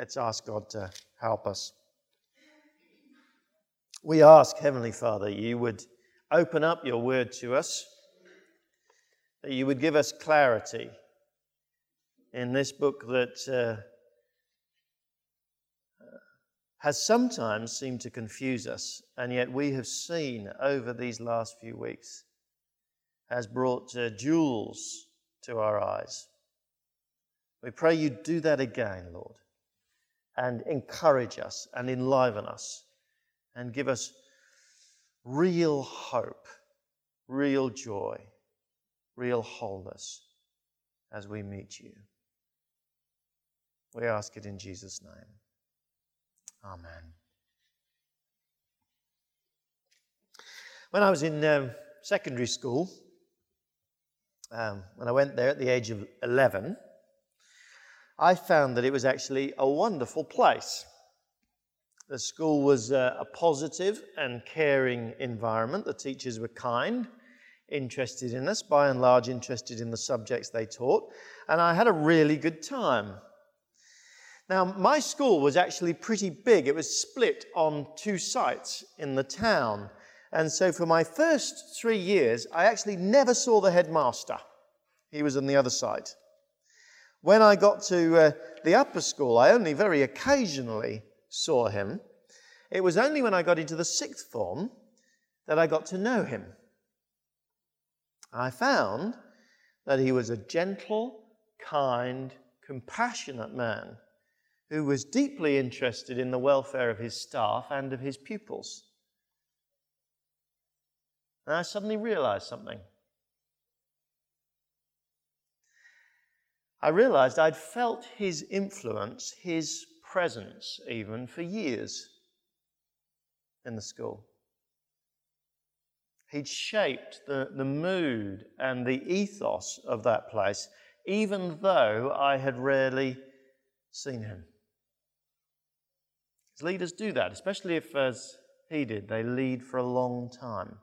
Let's ask God to help us. We ask, Heavenly Father, you would open up your word to us, that you would give us clarity in this book that uh, has sometimes seemed to confuse us, and yet we have seen over these last few weeks has brought uh, jewels to our eyes. We pray you do that again, Lord, and encourage us and enliven us and give us real hope, real joy, real wholeness as we meet you. We ask it in Jesus' name. Amen. When I was in um, secondary school, um, when I went there at the age of 11, I found that it was actually a wonderful place. The school was a, a positive and caring environment. The teachers were kind, interested in us, by and large, interested in the subjects they taught, and I had a really good time. Now, my school was actually pretty big. It was split on two sites in the town. And so for my first three years, I actually never saw the headmaster. He was on the other side. When I got to uh, the upper school, I only very occasionally saw him. It was only when I got into the sixth form that I got to know him. I found that he was a gentle, kind, compassionate man who was deeply interested in the welfare of his staff and of his pupils. And I suddenly realized something. I realized I'd felt his influence, his presence, even for years in the school. He'd shaped the, the mood and the ethos of that place, even though I had rarely seen him. Leaders do that, especially if, as he did, they lead for a long time.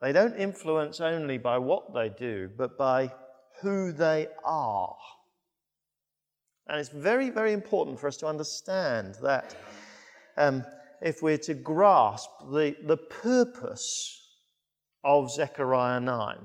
They don't influence only by what they do, but by who they are. And it's very, very important for us to understand that um, if we're to grasp the, the purpose of Zechariah 9.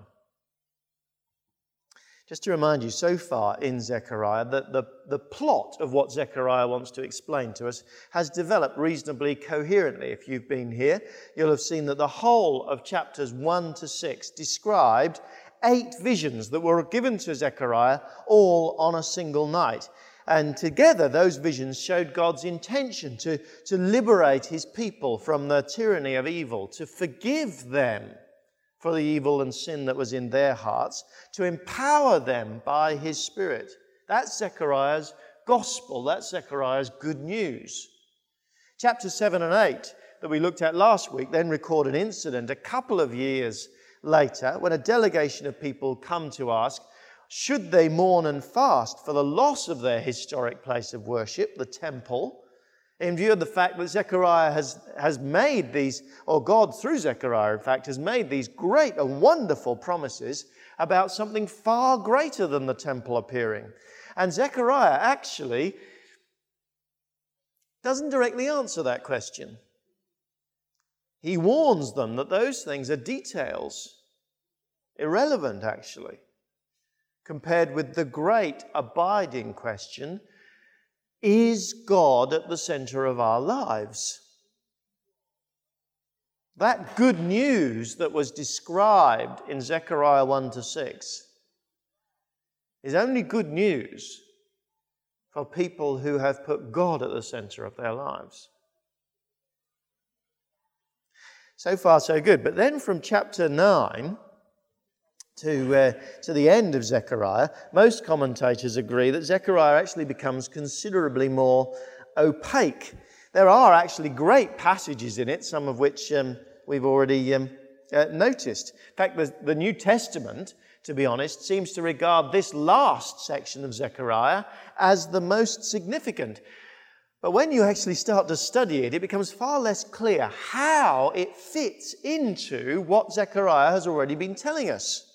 Just to remind you, so far in Zechariah, that the, the plot of what Zechariah wants to explain to us has developed reasonably coherently. If you've been here, you'll have seen that the whole of chapters 1 to 6 described eight visions that were given to Zechariah all on a single night. And together, those visions showed God's intention to, to liberate his people from the tyranny of evil, to forgive them for the evil and sin that was in their hearts, to empower them by his Spirit. That's Zechariah's gospel. That's Zechariah's good news. Chapter 7 and 8 that we looked at last week then record an incident a couple of years later when a delegation of people come to ask, should they mourn and fast for the loss of their historic place of worship, the temple, in view of the fact that Zechariah has, has made these, or God through Zechariah, in fact, has made these great and wonderful promises about something far greater than the temple appearing. And Zechariah actually doesn't directly answer that question. He warns them that those things are details, irrelevant actually, compared with the great abiding question is God at the center of our lives? That good news that was described in Zechariah 1 to 6 is only good news for people who have put God at the center of their lives. So far, so good. But then from chapter 9, to, uh, to the end of Zechariah, most commentators agree that Zechariah actually becomes considerably more opaque. There are actually great passages in it, some of which um, we've already um, uh, noticed. In fact, the, the New Testament, to be honest, seems to regard this last section of Zechariah as the most significant. But when you actually start to study it, it becomes far less clear how it fits into what Zechariah has already been telling us.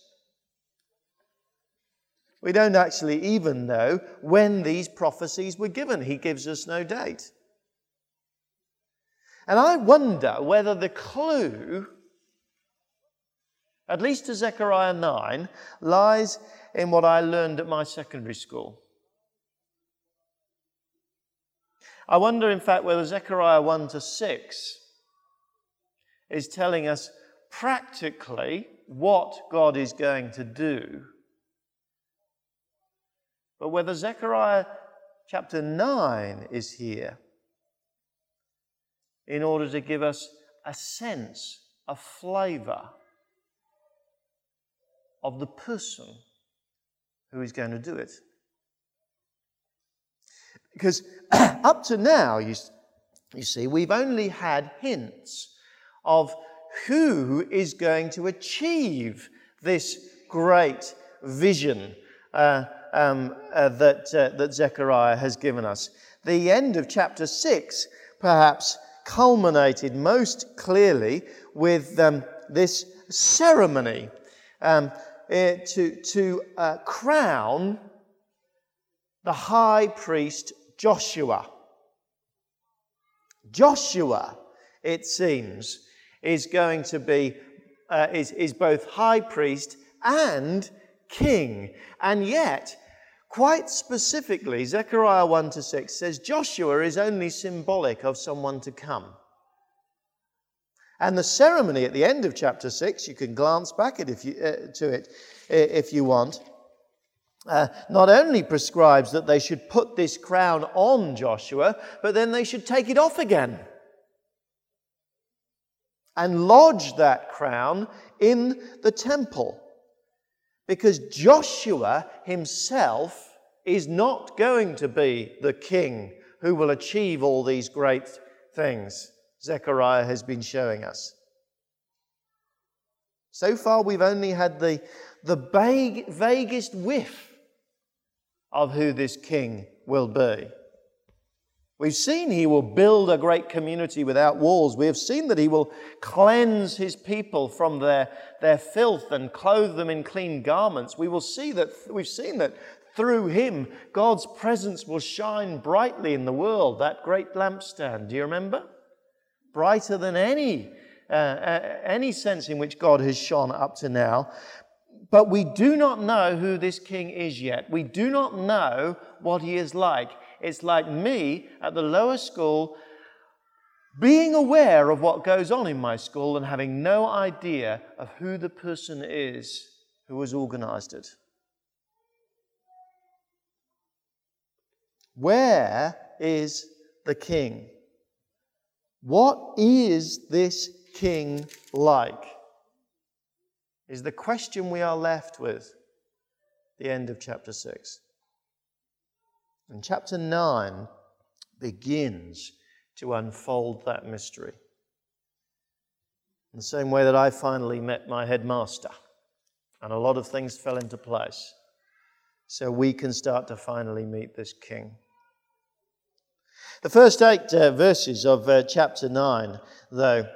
We don't actually even know when these prophecies were given. He gives us no date. And I wonder whether the clue, at least to Zechariah 9, lies in what I learned at my secondary school. I wonder, in fact, whether Zechariah 1 to 6 is telling us practically what God is going to do but whether Zechariah chapter 9 is here in order to give us a sense, a flavor of the person who is going to do it. Because up to now, you, you see, we've only had hints of who is going to achieve this great vision uh, um, uh, that, uh, that Zechariah has given us. The end of chapter 6 perhaps culminated most clearly with um, this ceremony um, uh, to, to uh, crown the high priest Joshua. Joshua, it seems, is going to be uh, is, is both high priest and king. And yet, quite specifically, Zechariah 1 to 6 says Joshua is only symbolic of someone to come. And the ceremony at the end of chapter 6, you can glance back at if you, uh, to it if you want, uh, not only prescribes that they should put this crown on Joshua, but then they should take it off again and lodge that crown in the temple. Because Joshua himself is not going to be the king who will achieve all these great things Zechariah has been showing us. So far, we've only had the, the vague, vaguest whiff of who this king will be. We've seen he will build a great community without walls. We have seen that he will cleanse his people from their, their filth and clothe them in clean garments. We will see that, we've seen that through him, God's presence will shine brightly in the world, that great lampstand. Do you remember? Brighter than any, uh, uh, any sense in which God has shone up to now. But we do not know who this king is yet. We do not know what he is like. It's like me at the lower school being aware of what goes on in my school and having no idea of who the person is who has organized it. Where is the king? What is this king like? Is the question we are left with the end of chapter 6. And chapter 9 begins to unfold that mystery. In the same way that I finally met my headmaster, and a lot of things fell into place, so we can start to finally meet this king. The first eight uh, verses of uh, chapter 9, though,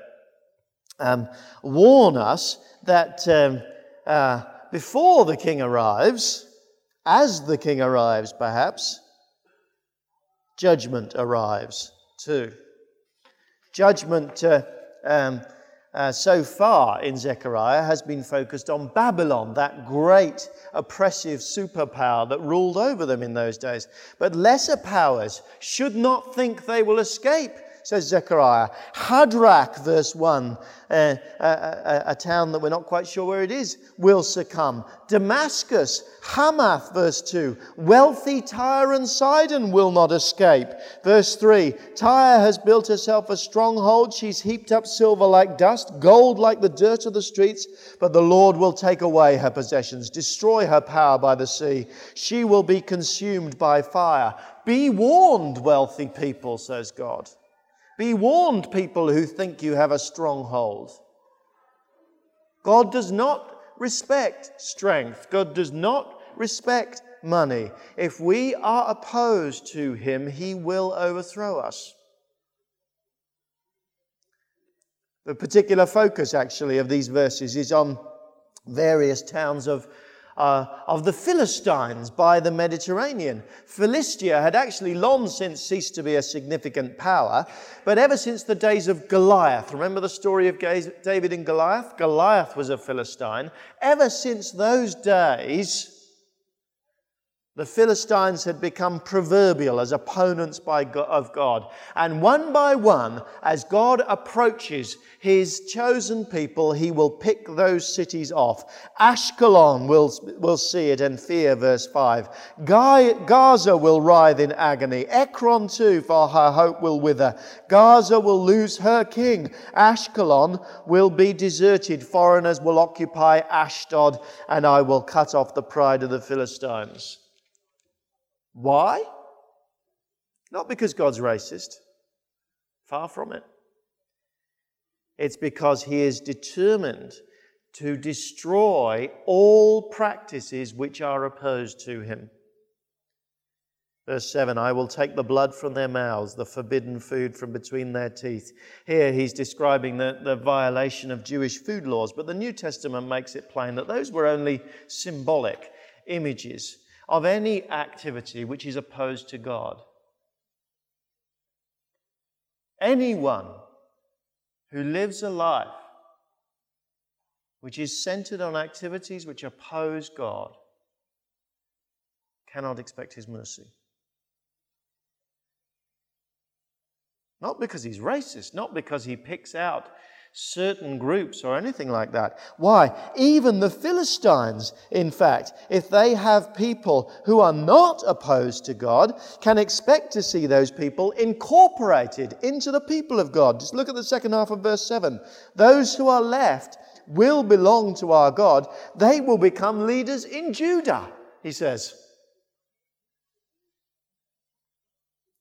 um, warn us that um, uh, before the king arrives, as the king arrives perhaps, judgment arrives too. Judgment uh, um, uh, so far in Zechariah has been focused on Babylon, that great oppressive superpower that ruled over them in those days. But lesser powers should not think they will escape says Zechariah. Hadrach, verse 1, uh, a, a, a, town that we're not quite sure where it is, will succumb. Damascus, Hamath, verse 2, wealthy Tyre and Sidon will not escape. Verse 3, Tyre has built herself a stronghold. She's heaped up silver like dust, gold like the dirt of the streets, but the Lord will take away her possessions, destroy her power by the sea. She will be consumed by fire. Be warned, wealthy people, says God. Be warned, people who think you have a stronghold. God does not respect strength, God does not respect money. If we are opposed to Him, He will overthrow us. The particular focus, actually, of these verses is on various towns of, uh, of the Philistines by the Mediterranean. Philistia had actually long since ceased to be a significant power, but ever since the days of Goliath, remember the story of David and Goliath? Goliath was a Philistine. Ever since those days, the Philistines had become proverbial as opponents by God, of God. And one by one, as God approaches his chosen people, he will pick those cities off. Ashkelon will, will see it and fear, verse 5. Gaza will writhe in agony. Ekron too, for her hope will wither. Gaza will lose her king. Ashkelon will be deserted. Foreigners will occupy Ashdod, and I will cut off the pride of the Philistines. Why? Not because God's racist. Far from it. It's because he is determined to destroy all practices which are opposed to him. Verse 7 I will take the blood from their mouths, the forbidden food from between their teeth. Here he's describing the, the violation of Jewish food laws, but the New Testament makes it plain that those were only symbolic images of any activity which is opposed to God. Anyone who lives a life which is centered on activities which oppose God cannot expect His mercy. Not because he's racist, not because he picks out certain groups or anything like that. Why? Even the Philistines, in fact, if they have people who are not opposed to God, can expect to see those people incorporated into the people of God. Just look at the second half of verse 7. Those who are left will belong to our God, they will become leaders in Judah, he says.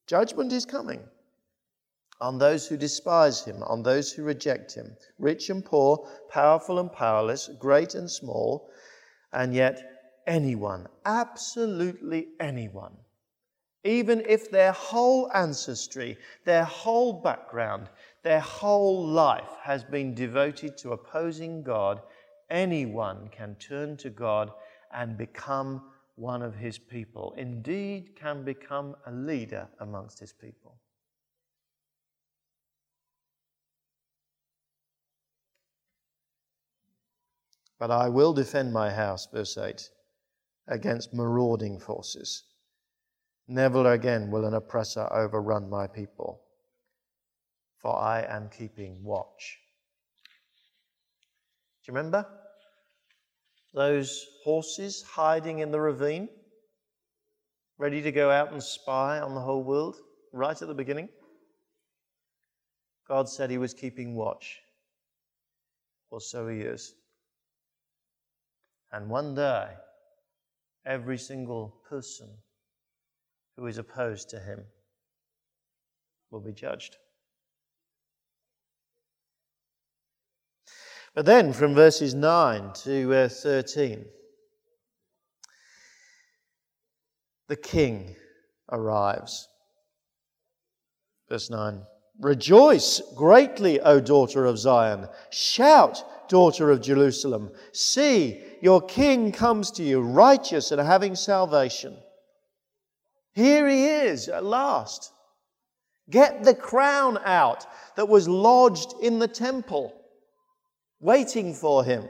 Judgment is coming on those who despise him, on those who reject him, rich and poor, powerful and powerless, great and small, and yet anyone, absolutely anyone, even if their whole ancestry, their whole background, their whole life has been devoted to opposing God, anyone can turn to God and become one of his people. Indeed, can become a leader amongst his people. But I will defend my house, verse 8, against marauding forces. Never again will an oppressor overrun my people, for I am keeping watch. Do you remember those horses hiding in the ravine, ready to go out and spy on the whole world right at the beginning? God said he was keeping watch. Well, so he is. And one day, every single person who is opposed to him will be judged. But then from verses 9 to uh, 13, the king arrives. Verse 9 Rejoice greatly, O daughter of Zion. Shout, daughter of Jerusalem. See, your king comes to you, righteous and having salvation. Here he is at last. Get the crown out that was lodged in the temple, waiting for him.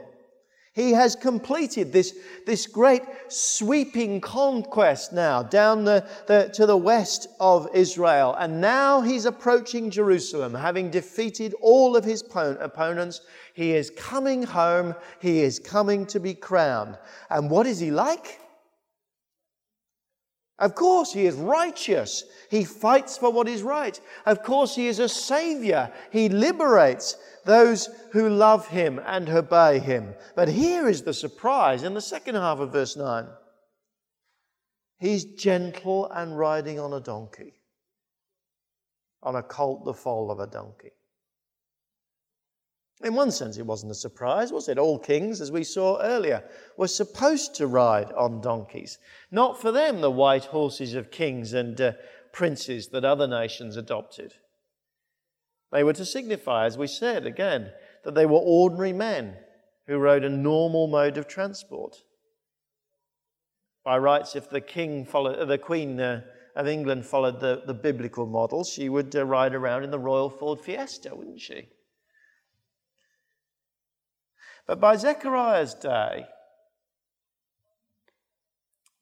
He has completed this, this great sweeping conquest now down the, the, to the west of Israel. And now he's approaching Jerusalem, having defeated all of his opponents. He is coming home. He is coming to be crowned. And what is he like? Of course, he is righteous. He fights for what is right. Of course, he is a savior. He liberates those who love him and obey him. But here is the surprise in the second half of verse 9. He's gentle and riding on a donkey, on a colt, the foal of a donkey. In one sense, it wasn't a surprise, was it? All kings, as we saw earlier, were supposed to ride on donkeys. Not for them, the white horses of kings and uh, princes that other nations adopted. They were to signify, as we said again, that they were ordinary men who rode a normal mode of transport. By rights, if the king followed, uh, the queen uh, of England followed the, the biblical model, she would uh, ride around in the royal Ford Fiesta, wouldn't she? But by Zechariah's day,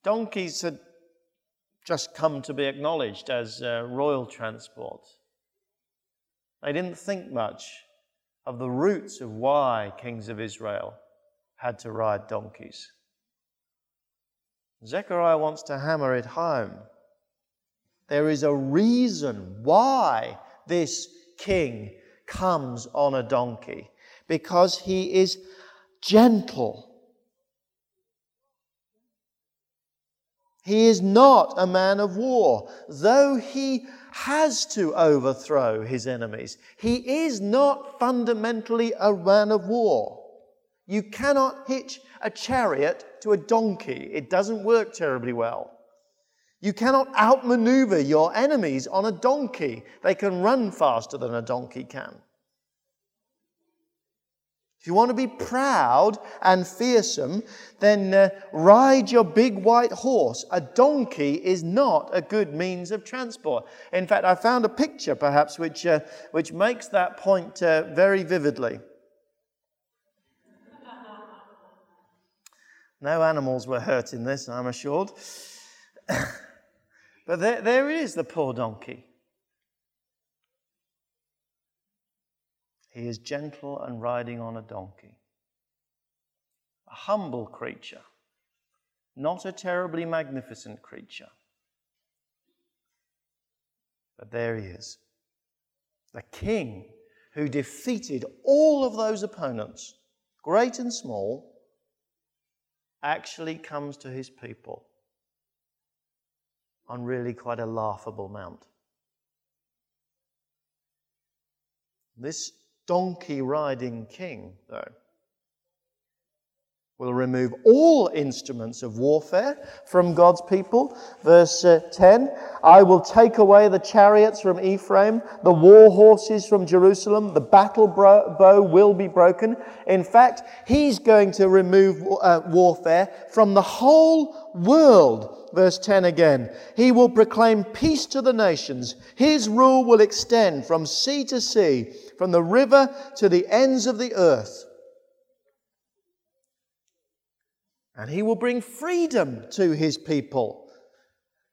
donkeys had just come to be acknowledged as uh, royal transport. They didn't think much of the roots of why kings of Israel had to ride donkeys. Zechariah wants to hammer it home. There is a reason why this king comes on a donkey because he is gentle. He is not a man of war, though he has to overthrow his enemies. He is not fundamentally a man of war. You cannot hitch a chariot to a donkey, it doesn't work terribly well. You cannot outmaneuver your enemies on a donkey. They can run faster than a donkey can. If you want to be proud and fearsome, then uh, ride your big white horse. A donkey is not a good means of transport. In fact, I found a picture perhaps which, uh, which makes that point uh, very vividly. No animals were hurt in this, I'm assured. but there, there is the poor donkey. He is gentle and riding on a donkey. A humble creature, not a terribly magnificent creature. But there he is, the king who defeated all of those opponents, great and small, actually comes to his people on really quite a laughable mount. This donkey riding king, though, will remove all instruments of warfare from God's people. Verse uh, 10 I will take away the chariots from Ephraim, the war horses from Jerusalem, the battle bow will be broken. In fact, he's going to remove uh, warfare from the whole world. Verse 10 again. He will proclaim peace to the nations. His rule will extend from sea to sea, from the river to the ends of the earth. and he will bring freedom to his people.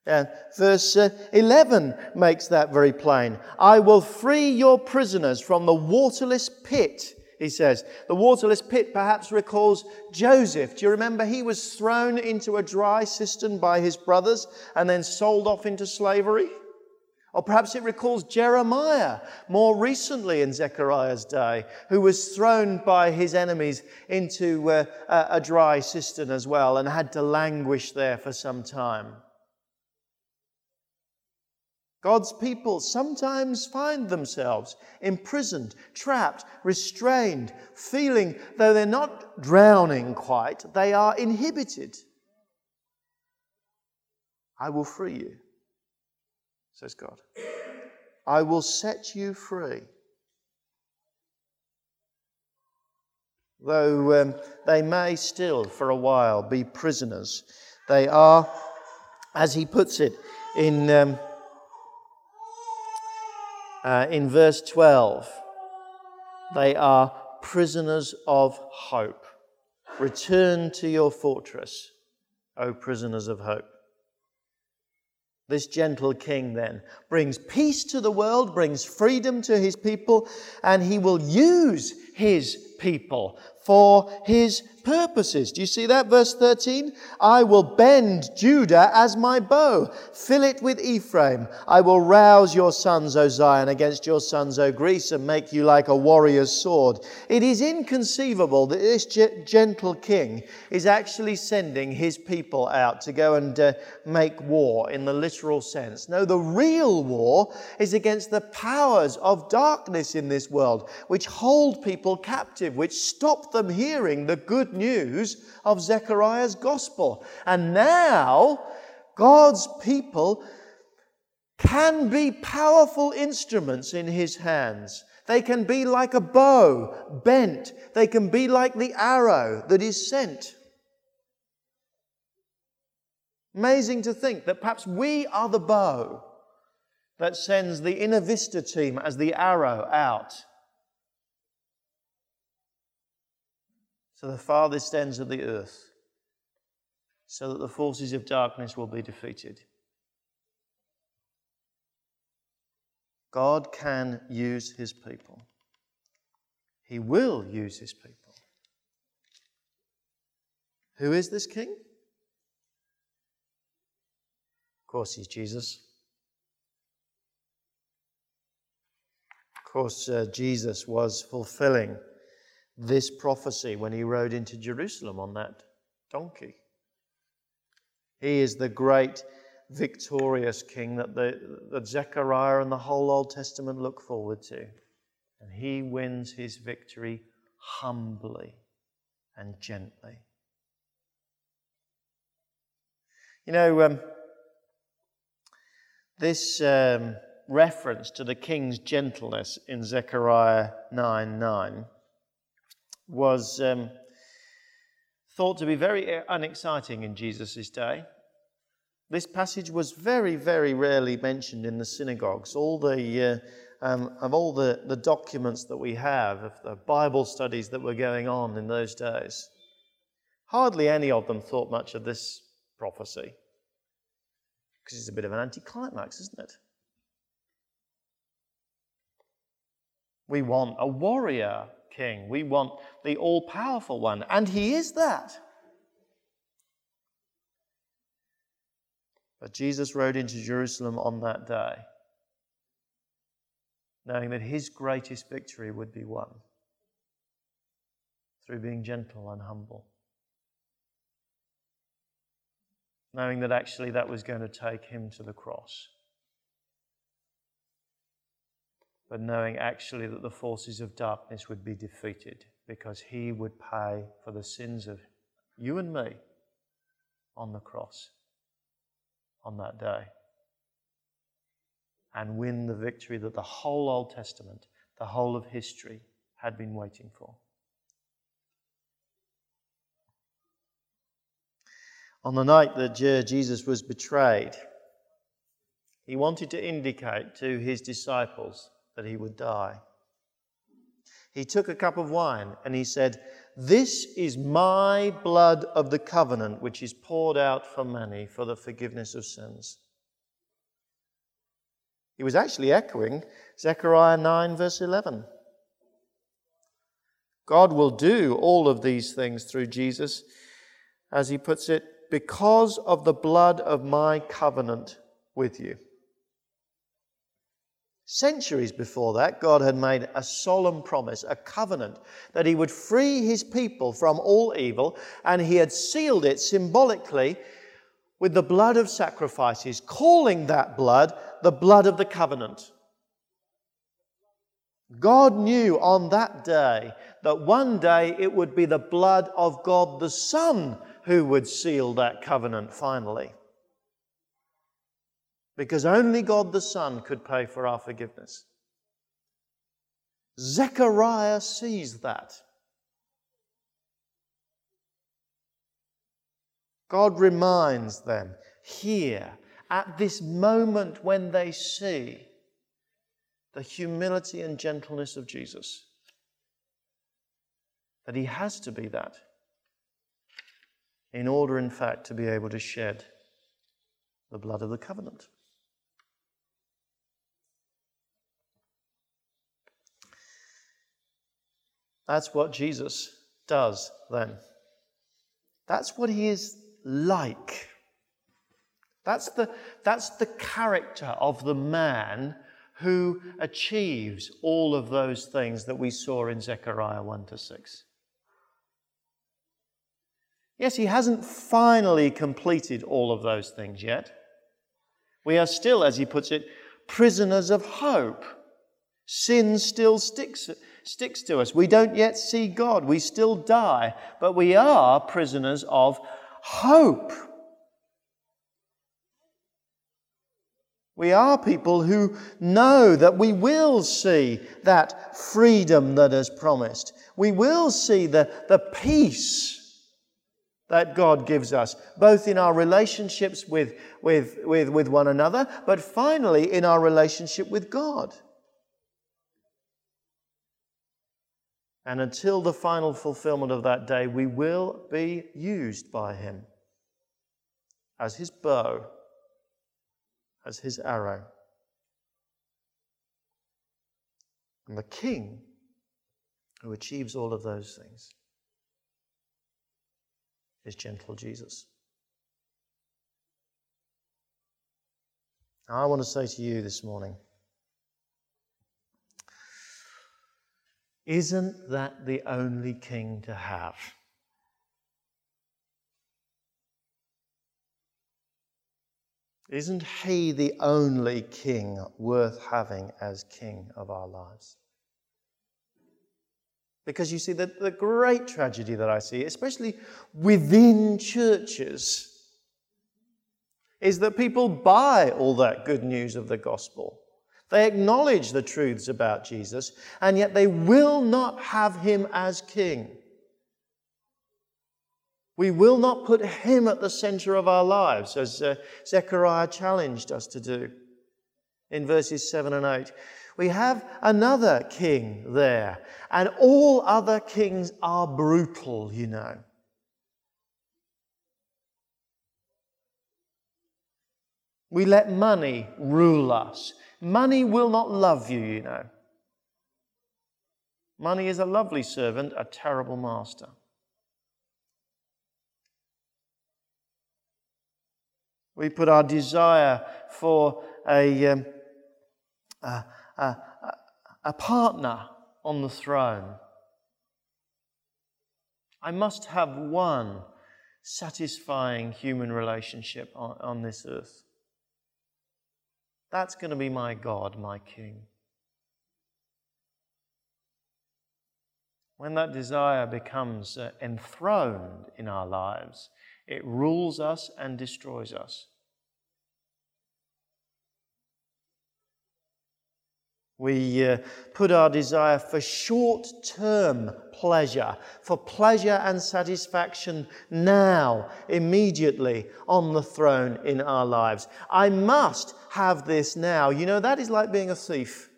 And verse uh, 11 makes that very plain. I will free your prisoners from the waterless pit, he says. The waterless pit perhaps recalls Joseph. Do you remember he was thrown into a dry cistern by his brothers and then sold off into slavery? Or perhaps it recalls Jeremiah more recently in Zechariah's day, who was thrown by his enemies into uh, a dry cistern as well and had to languish there for some time. God's people sometimes find themselves imprisoned, trapped, restrained, feeling, though they're not drowning quite, they are inhibited. I will free you says God. I will set you free. Though um, they may still, for a while, be prisoners, they are, as he puts it in, um, uh, in verse 12, they are prisoners of hope. Return to your fortress, O prisoners of hope. This gentle king then brings peace to the world, brings freedom to his people, and he will use his people for his purposes. Do you see that? Verse 13. I will bend Judah as my bow, fill it with Ephraim. I will rouse your sons, O Zion, against your sons, O Greece, and make you like a warrior's sword. It is inconceivable that this gentle king is actually sending his people out to go and uh, make war in the literal sense. No, the real war is against the powers of darkness in this world, which hold people captive, which stop them hearing the good news of Zechariah's gospel. And now, God's people can be powerful instruments in his hands. They can be like a bow bent. They can be like the arrow that is sent. Amazing to think that perhaps we are the bow that sends the inner vista team as the arrow out to the farthest ends of the earth so that the forces of darkness will be defeated. God can use his people. He will use his people. Who is this king? Of course, he's Jesus. Of course, uh, Jesus was fulfilling this prophecy when he rode into Jerusalem on that donkey. He is the great victorious king that, the, that Zechariah and the whole Old Testament look forward to. And he wins his victory humbly and gently. You know, um, this um, reference to the king's gentleness in Zechariah 9 9 was um, thought to be very unexciting in Jesus' day. This passage was very, very rarely mentioned in the synagogues. All the, uh, um, of all the, the documents that we have, of the Bible studies that were going on in those days, hardly any of them thought much of this prophecy. Because it's a bit of an anticlimax, isn't it? We want a warrior king. We want the all powerful one. And he is that. But Jesus rode into Jerusalem on that day, knowing that his greatest victory would be won through being gentle and humble. Knowing that actually that was going to take him to the cross. But knowing actually that the forces of darkness would be defeated because he would pay for the sins of you and me on the cross on that day and win the victory that the whole Old Testament, the whole of history, had been waiting for. On the night that Jesus was betrayed, he wanted to indicate to his disciples that he would die. He took a cup of wine and he said, This is my blood of the covenant, which is poured out for many for the forgiveness of sins. He was actually echoing Zechariah 9, verse 11. God will do all of these things through Jesus, as he puts it, because of the blood of my covenant with you. Centuries before that, God had made a solemn promise, a covenant, that He would free His people from all evil, and He had sealed it symbolically with the blood of sacrifices, calling that blood the blood of the covenant. God knew on that day that one day it would be the blood of God the Son who would seal that covenant finally because only God the Son could pay for our forgiveness. Zechariah sees that. God reminds them here at this moment when they see the humility and gentleness of Jesus that he has to be that in order, in fact, to be able to shed the blood of the covenant. That's what Jesus does then. That's what he is like. That's the, that's the character of the man who achieves all of those things that we saw in Zechariah 1 to 6. Yes, he hasn't finally completed all of those things yet. We are still, as he puts it, prisoners of hope. Sin still sticks, sticks to us. We don't yet see God. We still die, but we are prisoners of hope. We are people who know that we will see that freedom that is promised. We will see the, the peace that God gives us, both in our relationships with, with, with, with one another, but finally in our relationship with God. And until the final fulfillment of that day, we will be used by Him as His bow, as His arrow. And the King who achieves all of those things is gentle Jesus. I want to say to you this morning isn't that the only king to have? Isn't he the only king worth having as king of our lives? Because you see, the, the great tragedy that I see, especially within churches, is that people buy all that good news of the gospel. They acknowledge the truths about Jesus, and yet they will not have him as king. We will not put him at the center of our lives, as uh, Zechariah challenged us to do in verses 7 and 8 we have another king there. And all other kings are brutal, you know. We let money rule us. Money will not love you, you know. Money is a lovely servant, a terrible master. We put our desire for a, um, a, a, a partner on the throne. I must have one satisfying human relationship on, on this earth. That's going to be my God, my King. When that desire becomes uh, enthroned in our lives, it rules us and destroys us. We uh, put our desire for short term pleasure, for pleasure and satisfaction now, immediately on the throne in our lives. I must have this now. You know, that is like being a thief.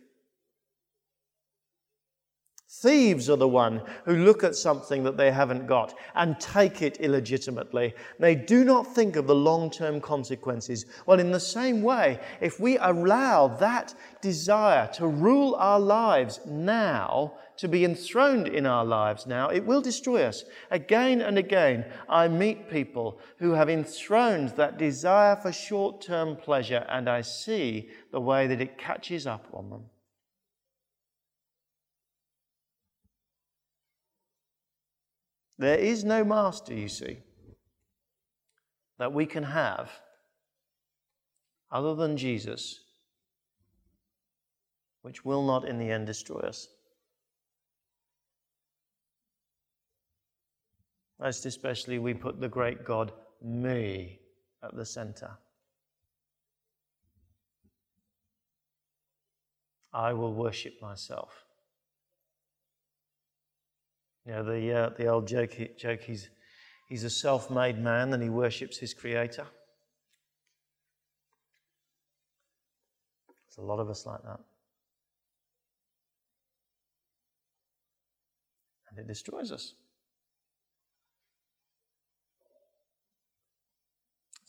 Thieves are the one who look at something that they haven't got and take it illegitimately. They do not think of the long term consequences. Well, in the same way, if we allow that desire to rule our lives now, to be enthroned in our lives now, it will destroy us. Again and again, I meet people who have enthroned that desire for short term pleasure, and I see the way that it catches up on them. There is no master, you see, that we can have other than Jesus, which will not in the end destroy us. Most especially, we put the great God, me, at the center. I will worship myself. You know, the, uh, the old joke, joke he's, he's a self made man and he worships his creator. There's a lot of us like that. And it destroys us.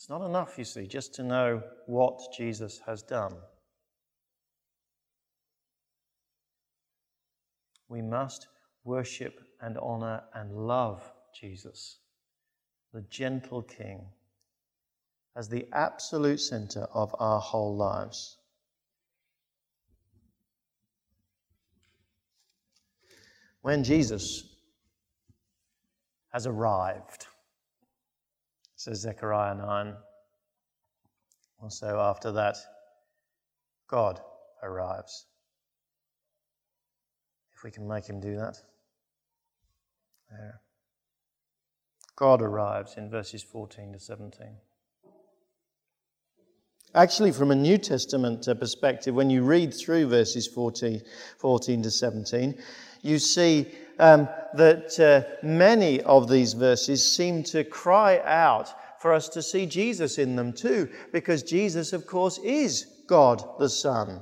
It's not enough, you see, just to know what Jesus has done. We must worship and honor and love Jesus, the gentle King, as the absolute center of our whole lives. When Jesus has arrived, says Zechariah 9, also after that, God arrives. If we can make him do that there. God arrives in verses 14 to 17. Actually, from a New Testament perspective, when you read through verses 14, 14 to 17, you see um, that uh, many of these verses seem to cry out for us to see Jesus in them too, because Jesus, of course, is God the Son.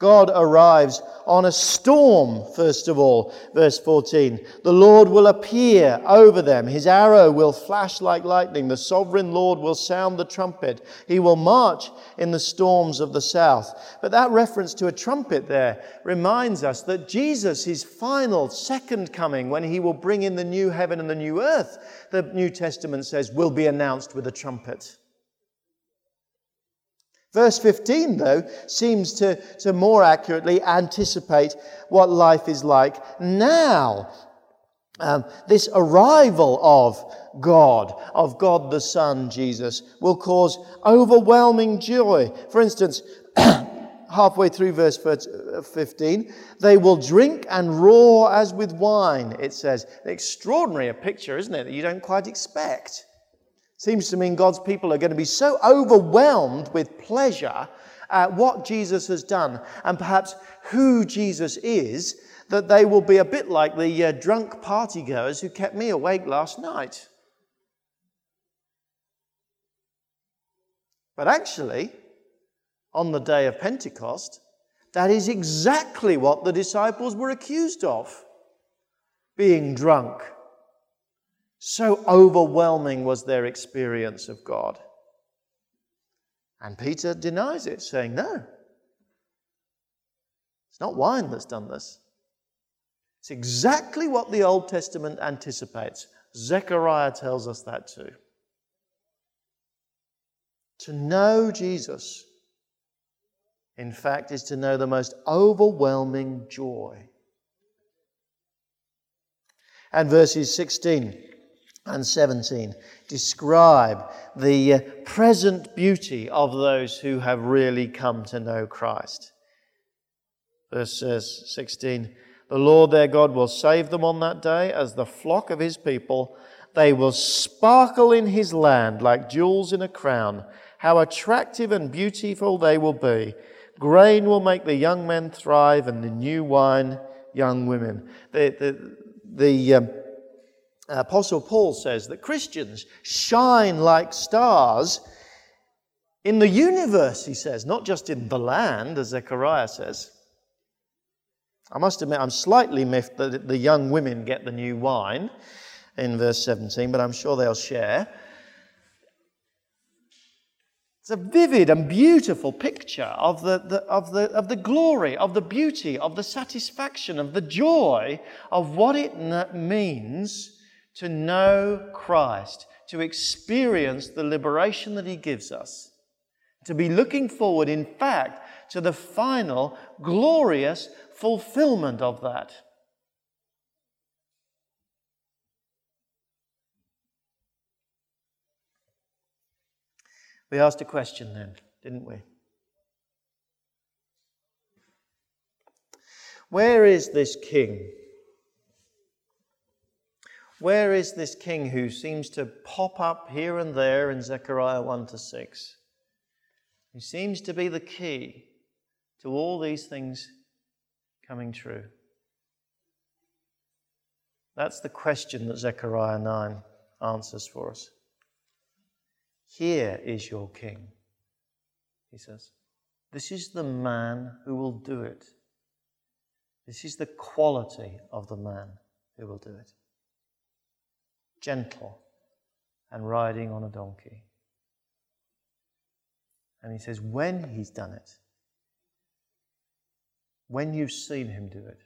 God arrives on a storm, first of all. Verse 14. The Lord will appear over them. His arrow will flash like lightning. The sovereign Lord will sound the trumpet. He will march in the storms of the south. But that reference to a trumpet there reminds us that Jesus, his final second coming, when he will bring in the new heaven and the new earth, the New Testament says, will be announced with a trumpet. Verse 15, though, seems to, to more accurately anticipate what life is like now. Um, this arrival of God, of God the Son, Jesus, will cause overwhelming joy. For instance, halfway through verse 15, they will drink and roar as with wine, it says. An extraordinary picture, isn't it, that you don't quite expect. Seems to mean God's people are going to be so overwhelmed with pleasure at what Jesus has done and perhaps who Jesus is that they will be a bit like the uh, drunk partygoers who kept me awake last night. But actually, on the day of Pentecost, that is exactly what the disciples were accused of being drunk so overwhelming was their experience of God. And Peter denies it, saying, No, it's not wine that's done this. It's exactly what the Old Testament anticipates. Zechariah tells us that too. To know Jesus, in fact, is to know the most overwhelming joy. And verses 16 and 17 describe the uh, present beauty of those who have really come to know Christ. Verse 16 The Lord their God will save them on that day as the flock of his people. They will sparkle in his land like jewels in a crown. How attractive and beautiful they will be. Grain will make the young men thrive, and the new wine, young women. The, the, the um, Uh, Apostle Paul says that Christians shine like stars in the universe, he says, not just in the land, as Zechariah says. I must admit, I'm slightly miffed that the young women get the new wine in verse 17, but I'm sure they'll share. It's a vivid and beautiful picture of the, the, of, the, of the glory, of the beauty, of the satisfaction, of the joy of what it means to know Christ, to experience the liberation that He gives us, to be looking forward, in fact, to the final glorious fulfillment of that. We asked a question then, didn't we? Where is this king? Where is this king who seems to pop up here and there in Zechariah 1 to 6? He seems to be the key to all these things coming true. That's the question that Zechariah 9 answers for us. Here is your king, he says. This is the man who will do it. This is the quality of the man who will do it gentle, and riding on a donkey. And he says, when he's done it, when you've seen him do it,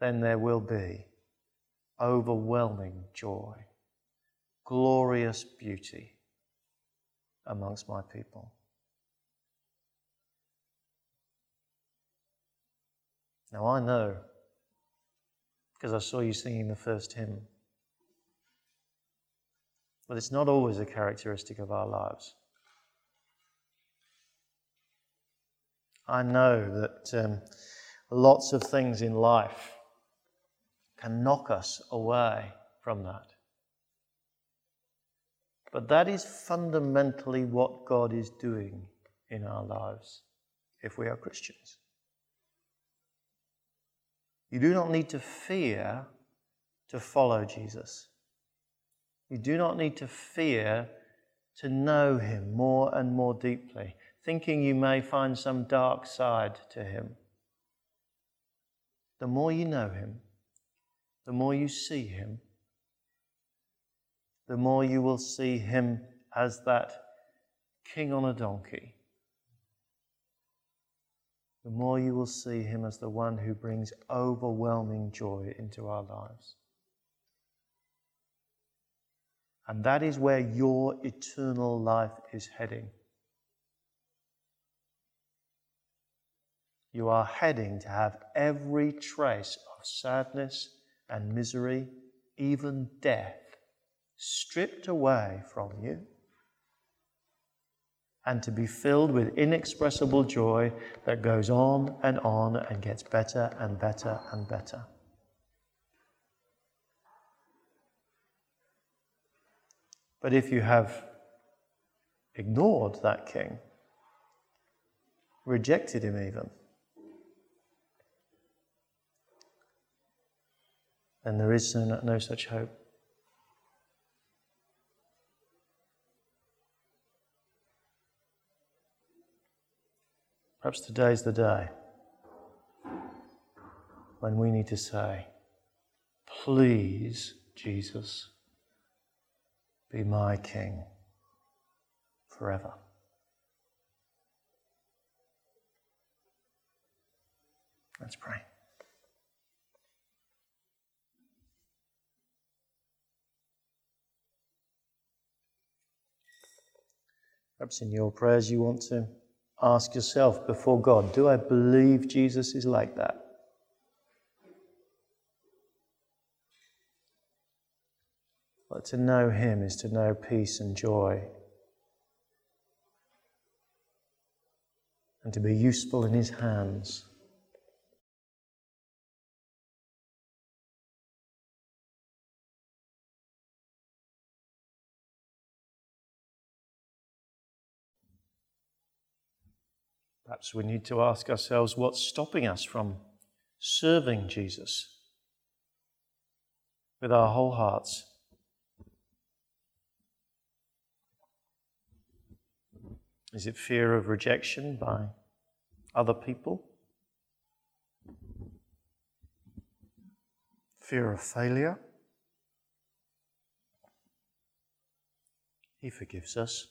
then there will be overwhelming joy, glorious beauty amongst my people. Now I know because I saw you singing the first hymn. But it's not always a characteristic of our lives. I know that um, lots of things in life can knock us away from that. But that is fundamentally what God is doing in our lives if we are Christians. You do not need to fear to follow Jesus. You do not need to fear to know him more and more deeply, thinking you may find some dark side to him. The more you know him, the more you see him, the more you will see him as that king on a donkey. The more you will see him as the one who brings overwhelming joy into our lives. And that is where your eternal life is heading. You are heading to have every trace of sadness and misery, even death, stripped away from you, and to be filled with inexpressible joy that goes on and on and gets better and better and better. But if you have ignored that king, rejected him even, then there is no, no such hope. Perhaps today's the day when we need to say, Please, Jesus be my King forever. Let's pray. Perhaps in your prayers you want to ask yourself before God Do I believe Jesus is like that? But to know Him is to know peace and joy. And to be useful in His hands. Perhaps we need to ask ourselves what's stopping us from serving Jesus with our whole hearts. Is it fear of rejection by other people? Fear of failure? He forgives us.